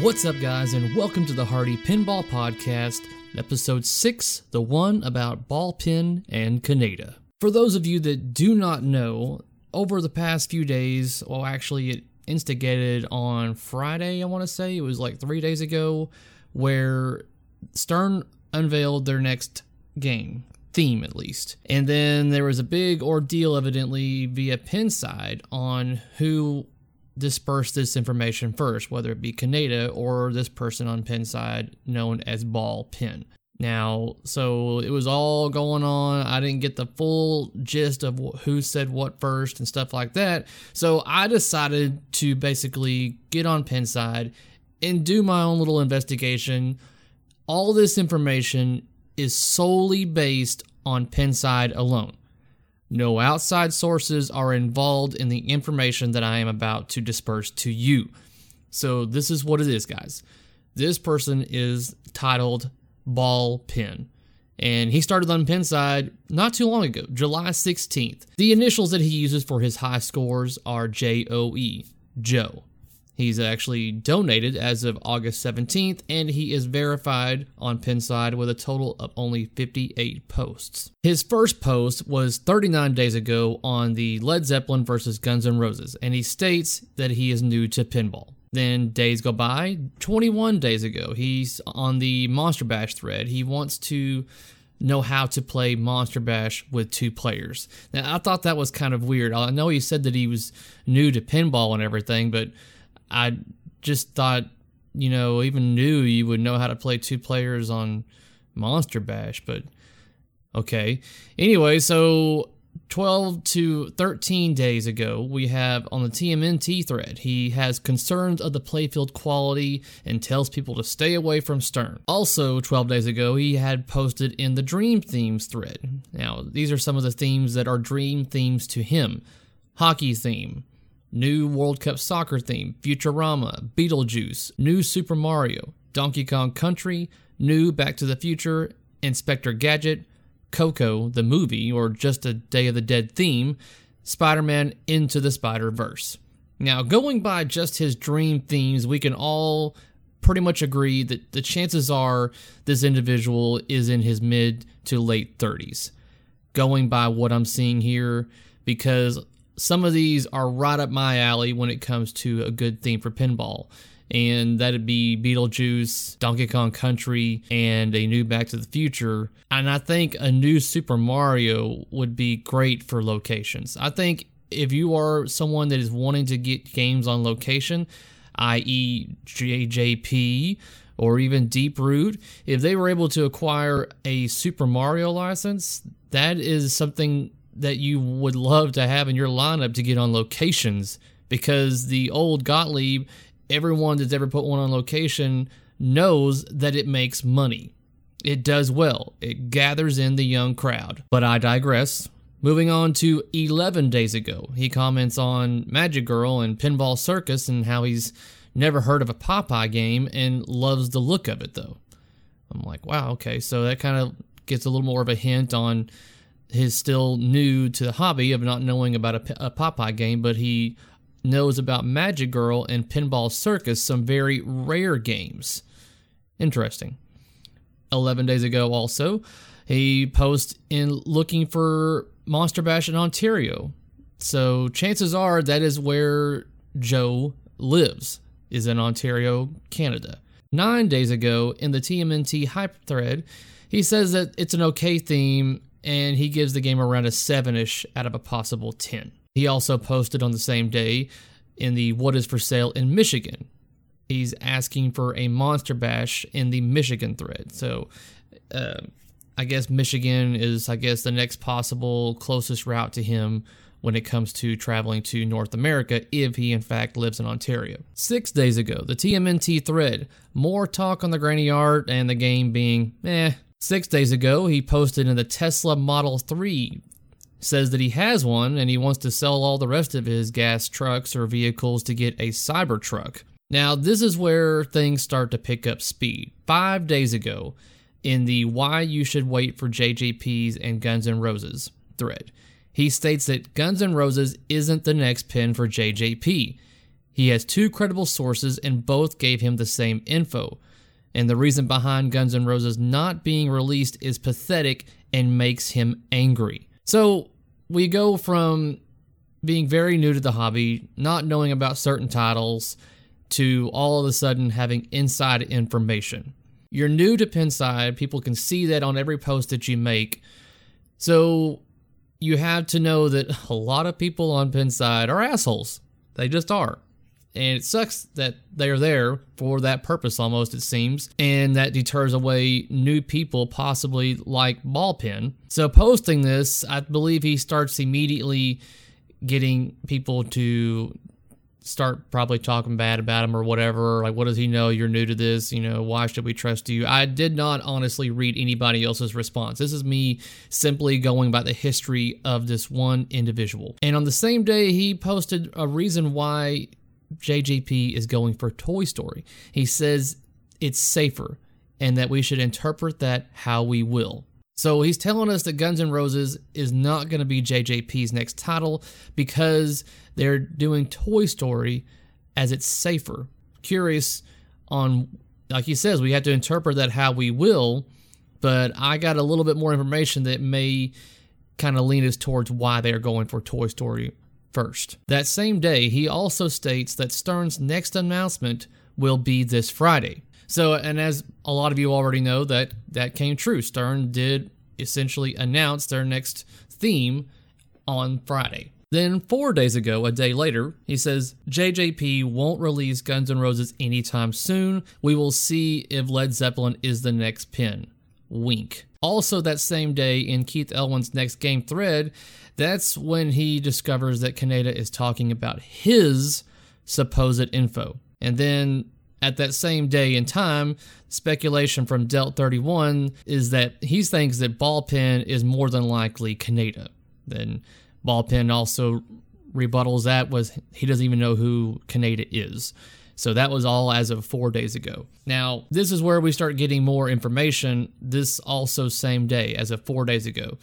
What's up, guys, and welcome to the Hardy Pinball Podcast, episode 6, the one about ball pin and Kaneda. For those of you that do not know, over the past few days, well, actually, it instigated on Friday, I want to say, it was like three days ago, where Stern unveiled their next game, theme at least. And then there was a big ordeal, evidently, via Pinside on who disperse this information first, whether it be Kaneda or this person on Pinside known as Ball Pin. Now, so it was all going on. I didn't get the full gist of who said what first and stuff like that. So I decided to basically get on Pinside and do my own little investigation. All this information is solely based on Pinside alone. No outside sources are involved in the information that I am about to disperse to you. So, this is what it is, guys. This person is titled Ball Pin, and he started on Pinside not too long ago, July 16th. The initials that he uses for his high scores are J O E, Joe. He's actually donated as of August 17th, and he is verified on Pinside with a total of only 58 posts. His first post was 39 days ago on the Led Zeppelin versus Guns N' Roses, and he states that he is new to pinball. Then days go by, 21 days ago, he's on the Monster Bash thread. He wants to know how to play Monster Bash with two players. Now, I thought that was kind of weird. I know he said that he was new to pinball and everything, but I just thought, you know, even knew you would know how to play two players on Monster Bash, but okay. Anyway, so 12 to 13 days ago, we have on the TMNT thread, he has concerns of the playfield quality and tells people to stay away from Stern. Also, 12 days ago, he had posted in the Dream Themes thread. Now, these are some of the themes that are Dream themes to him hockey theme, new World Cup soccer theme, Futurama, Beetlejuice, new Super Mario, Donkey Kong Country, new Back to the Future, Inspector Gadget, Coco, the movie, or just a Day of the Dead theme, Spider Man Into the Spider Verse. Now, going by just his dream themes, we can all pretty much agree that the chances are this individual is in his mid to late 30s. Going by what I'm seeing here, because some of these are right up my alley when it comes to a good theme for pinball. And that'd be Beetlejuice, Donkey Kong Country, and a new Back to the Future. And I think a new Super Mario would be great for locations. I think if you are someone that is wanting to get games on location, i.e., JJP, or even Deeproot, if they were able to acquire a Super Mario license, that is something that you would love to have in your lineup to get on locations because the old Gottlieb, everyone that's ever put one on location knows that it makes money. It does well, it gathers in the young crowd. But I digress. Moving on to 11 days ago, he comments on Magic Girl and Pinball Circus and how he's never heard of a Popeye game and loves the look of it though. I'm like, wow, okay, so that kind of gets a little more of a hint on his still new to the hobby of not knowing about a, a Popeye game, but he knows about Magic Girl and Pinball Circus, some very rare games. Interesting. 11 days ago, also, he posted in looking for Monster Bash in Ontario. So chances are that is where Joe lives, is in Ontario, Canada. Nine days ago, in the TMNT hype thread, he says that it's an okay theme and he gives the game around a 7 ish out of a possible 10. He also posted on the same day in the What is for Sale in Michigan. He's asking for a Monster Bash in the Michigan thread. So uh, I guess Michigan is, I guess, the next possible closest route to him when it comes to traveling to North America if he in fact lives in Ontario. Six days ago, the TMNT thread, more talk on the Granny art and the game being eh, Six days ago, he posted in the Tesla Model 3 says that he has one and he wants to sell all the rest of his gas trucks or vehicles to get a Cybertruck. Now, this is where things start to pick up speed. Five days ago, in the Why You Should Wait for JJPs and Guns N' Roses thread, he states that Guns N' Roses isn't the next pin for JJP. He has two credible sources and both gave him the same info. And the reason behind Guns N' Roses not being released is pathetic and makes him angry. So we go from being very new to the hobby, not knowing about certain titles, to all of a sudden having inside information. You're new to Pinside, people can see that on every post that you make. So you have to know that a lot of people on Pinside are assholes. They just are. And it sucks that they're there for that purpose almost, it seems. And that deters away new people, possibly like BallPin. So, posting this, I believe he starts immediately getting people to start probably talking bad about him or whatever. Like, what does he know? You're new to this. You know, why should we trust you? I did not honestly read anybody else's response. This is me simply going by the history of this one individual. And on the same day, he posted a reason why JJP is going for Toy Story. He says it's safer and that we should interpret that how we will. So he's telling us that Guns N' Roses is not going to be JJP's next title because they're doing Toy Story as it's safer. Curious on, like he says, we have to interpret that how we will, but I got a little bit more information that may kind of lean us towards why they're going for Toy Story first. That same day, he also states that Stern's next announcement will be this Friday. So, and as a lot of you already know, that that came true. Stern did essentially announce their next theme on Friday. Then, four days ago, a day later, he says JJP won't release Guns N' Roses anytime soon. We will see if Led Zeppelin is the next pin. Wink. Also, that same day, in Keith Elwin's next game thread, that's when he discovers that Kaneda is talking about his supposed info. And then at that same day and time, speculation from Delt 31 is that he thinks that Ballpin is more than likely Kaneda. Then Ballpin also rebuttals that was he doesn't even know who Kaneda is. So that was all as of four days ago. Now, this is where we start getting more information. This also same day, as of four days ago.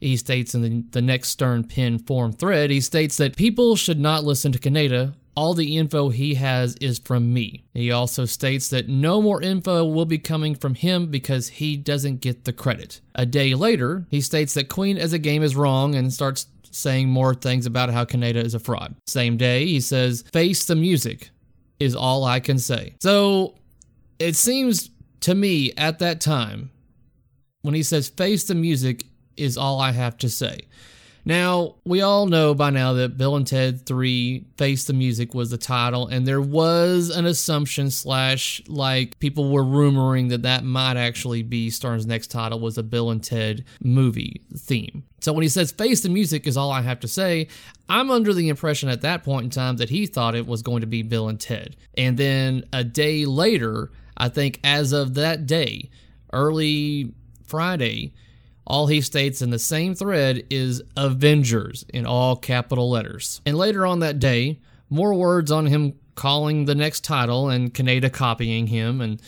He states in the, the next Stern Pin forum thread, he states that people should not listen to Kaneda all the info he has is from me. He also states that no more info will be coming from him because he doesn't get the credit. A day later, he states that Queen as a game is wrong and starts saying more things about how Kaneda is a fraud. Same day, he says, Face the music is all I can say. So it seems to me at that time, when he says face the music is all I have to say. Now, we all know by now that Bill and Ted 3 Face the Music was the title, and there was an assumption slash like people were rumoring that that might actually be Stern's next title was a Bill and Ted movie theme. So when he says Face the Music is all I have to say, I'm under the impression at that point in time that he thought it was going to be Bill and Ted. And then a day later, I think as of that day, early Friday, all he states in the same thread is Avengers in all capital letters. And later on that day, more words on him calling the next title and Kaneda copying him and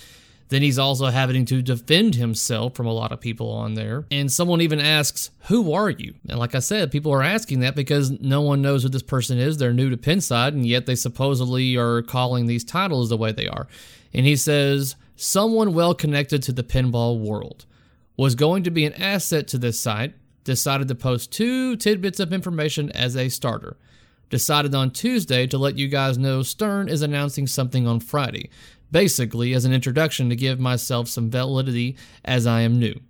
then he's also having to defend himself from a lot of people on there. And someone even asks, Who are you? And like I said, people are asking that because no one knows who this person is. They're new to Pinside, and yet they supposedly are calling these titles the way they are. And he says, Someone well connected to the pinball world was going to be an asset to this site, decided to post two tidbits of information as a starter. Decided on Tuesday to let you guys know Stern is announcing something on Friday, basically as an introduction to give myself some validity as I am new.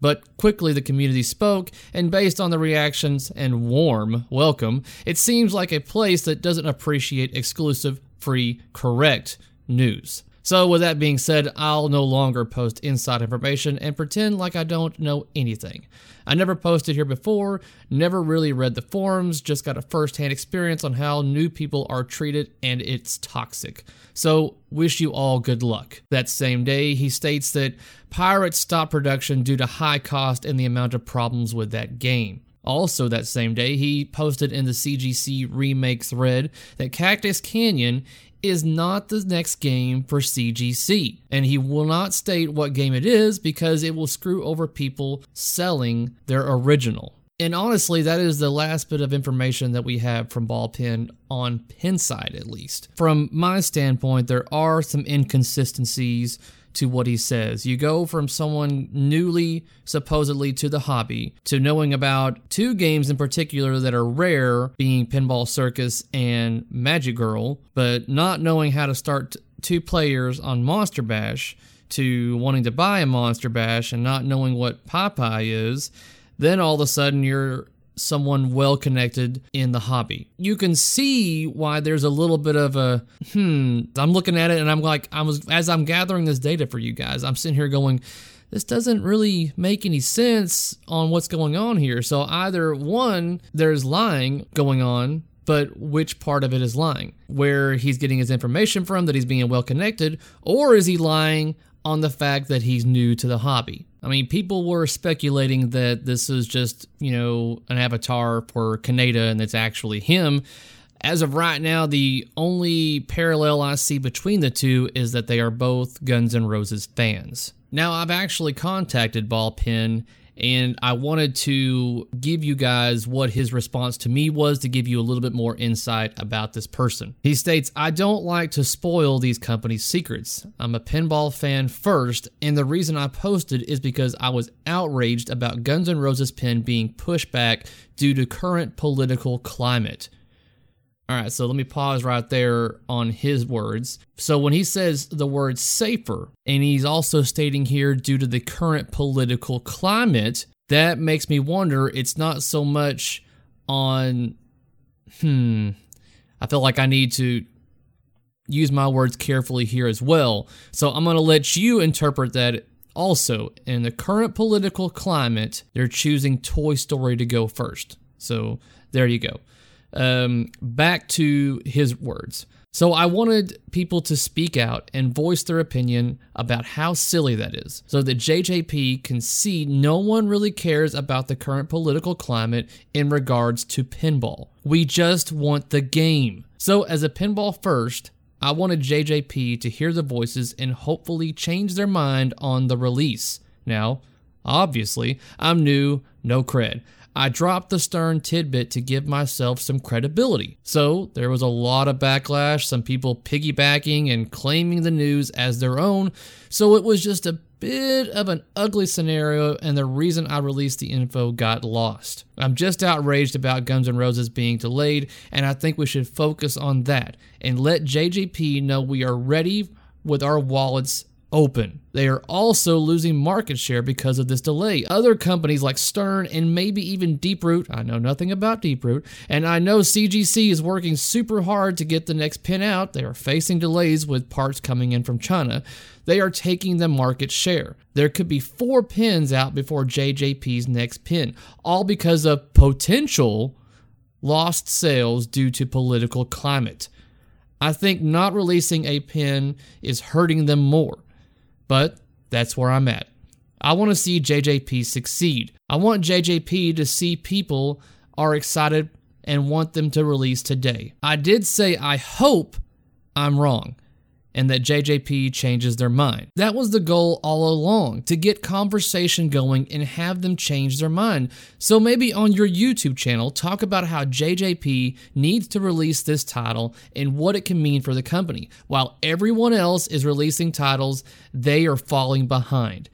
But quickly the community spoke, and based on the reactions and warm welcome, it seems like a place that doesn't appreciate exclusive, free, correct news. So, with that being said, I'll no longer post inside information and pretend like I don't know anything. I never posted here before, never really read the forums, just got a first hand experience on how new people are treated, and it's toxic. So, wish you all good luck. That same day, he states that Pirates stopped production due to high cost and the amount of problems with that game. Also, that same day, he posted in the CGC remake thread that Cactus Canyon is not the next game for CGC, and he will not state what game it is because it will screw over people selling their original. And honestly, that is the last bit of information that we have from Ballpin on Pinside, at least. From my standpoint, there are some inconsistencies to what he says. You go from someone newly, supposedly, to the hobby to knowing about two games in particular that are rare, being Pinball Circus and Magic Girl, but not knowing how to start two players on Monster Bash to wanting to buy a Monster Bash and not knowing what Popeye is then all of a sudden you're someone well connected in the hobby. You can see why there's a little bit of a hmm. I'm looking at it and I'm like, I was as I'm gathering this data for you guys, I'm sitting here going, this doesn't really make any sense on what's going on here. So either one, there's lying going on. But which part of it is lying? Where he's getting his information from, that he's being well connected, or is he lying on the fact that he's new to the hobby? I mean, people were speculating that this is just, you know, an avatar for Kaneda and it's actually him. As of right now, the only parallel I see between the two is that they are both Guns N' Roses fans. Now, I've actually contacted Ballpin and I wanted to give you guys what his response to me was to give you a little bit more insight about this person. He states, I don't like to spoil these companies' secrets. I'm a pinball fan first, and the reason I posted is because I was outraged about Guns N' Roses pin being pushed back due to current political climate. All right, so let me pause right there on his words. So when he says the word safer, and he's also stating here due to the current political climate, that makes me wonder it's not so much on, hmm, I feel like I need to use my words carefully here as well. So I'm going to let you interpret that also. In the current political climate, they're choosing Toy Story to go first. So there you go um, back to his words. So I wanted people to speak out and voice their opinion about how silly that is, so that JJP can see no one really cares about the current political climate in regards to pinball. We just want the game. So, as a pinball first, I wanted JJP to hear the voices and hopefully change their mind on the release. Now, obviously, I'm new, no cred. I dropped the Stern tidbit to give myself some credibility. So there was a lot of backlash, some people piggybacking and claiming the news as their own. So it was just a bit of an ugly scenario, and the reason I released the info got lost. I'm just outraged about Guns N' Roses being delayed, and I think we should focus on that and let JJP know we are ready with our wallets open. They are also losing market share because of this delay. Other companies like Stern and maybe even Deeproot, I know nothing about Deeproot, and I know CGC is working super hard to get the next pin out. They are facing delays with parts coming in from China. They are taking the market share. There could be four pins out before JJP's next pin, all because of potential lost sales due to political climate. I think not releasing a pin is hurting them more. But that's where I'm at. I want to see JJP succeed. I want JJP to see people are excited and want them to release today. I did say I hope I'm wrong and that JJP changes their mind. That was the goal all along to get conversation going and have them change their mind. So maybe on your YouTube channel, talk about how JJP needs to release this title and what it can mean for the company. While everyone else is releasing titles, they are falling behind.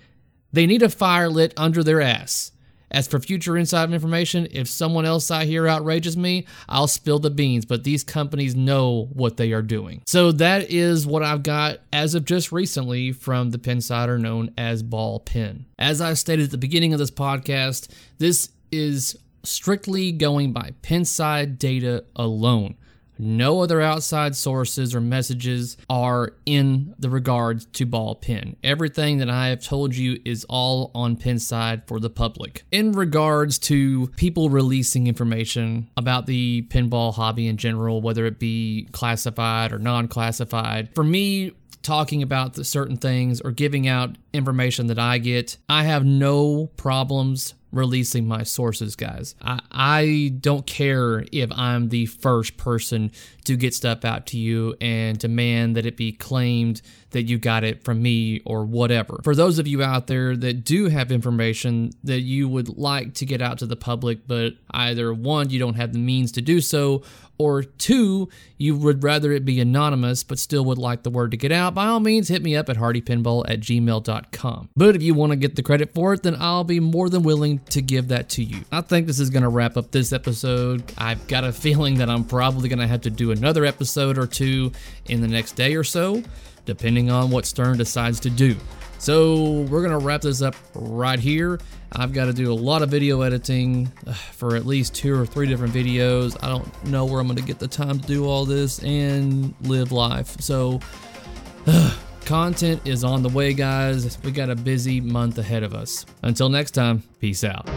They need a fire lit under their ass. As for future inside information, if someone else I hear outrages me, I'll spill the beans, but these companies know what they are doing. So that is what I've got as of just recently from the Pinsider known as BallPin. As I stated at the beginning of this podcast, this is strictly going by Pinside data alone. No other outside sources or messages are in the regards to ball pin. Everything that I have told you is all on Pinside for the public. In regards to people releasing information about the pinball hobby in general, whether it be classified or non classified, for me, talking about the certain things or giving out information that I get, I have no problems releasing my sources, guys. I, I don't care if I'm the first person to get stuff out to you and demand that it be claimed that you got it from me or whatever. For those of you out there that do have information that you would like to get out to the public, but either one, you don't have the means to do so, or two, you would rather it be anonymous but still would like the word to get out, by all means, hit me up at hardypinball at gmail.com. But if you want to get the credit for it, then I'll be more than willing to give that to you. I think this is going to wrap up this episode. I've got a feeling that I'm probably going to have to do another episode or two in the next day or so, depending on what Stern decides to do. So we're going to wrap this up right here. I've got to do a lot of video editing uh, for at least two or three different videos. I don't know where I'm going to get the time to do all this and live life. So, uh, content is on the way, guys. We got a busy month ahead of us. Until next time, peace out.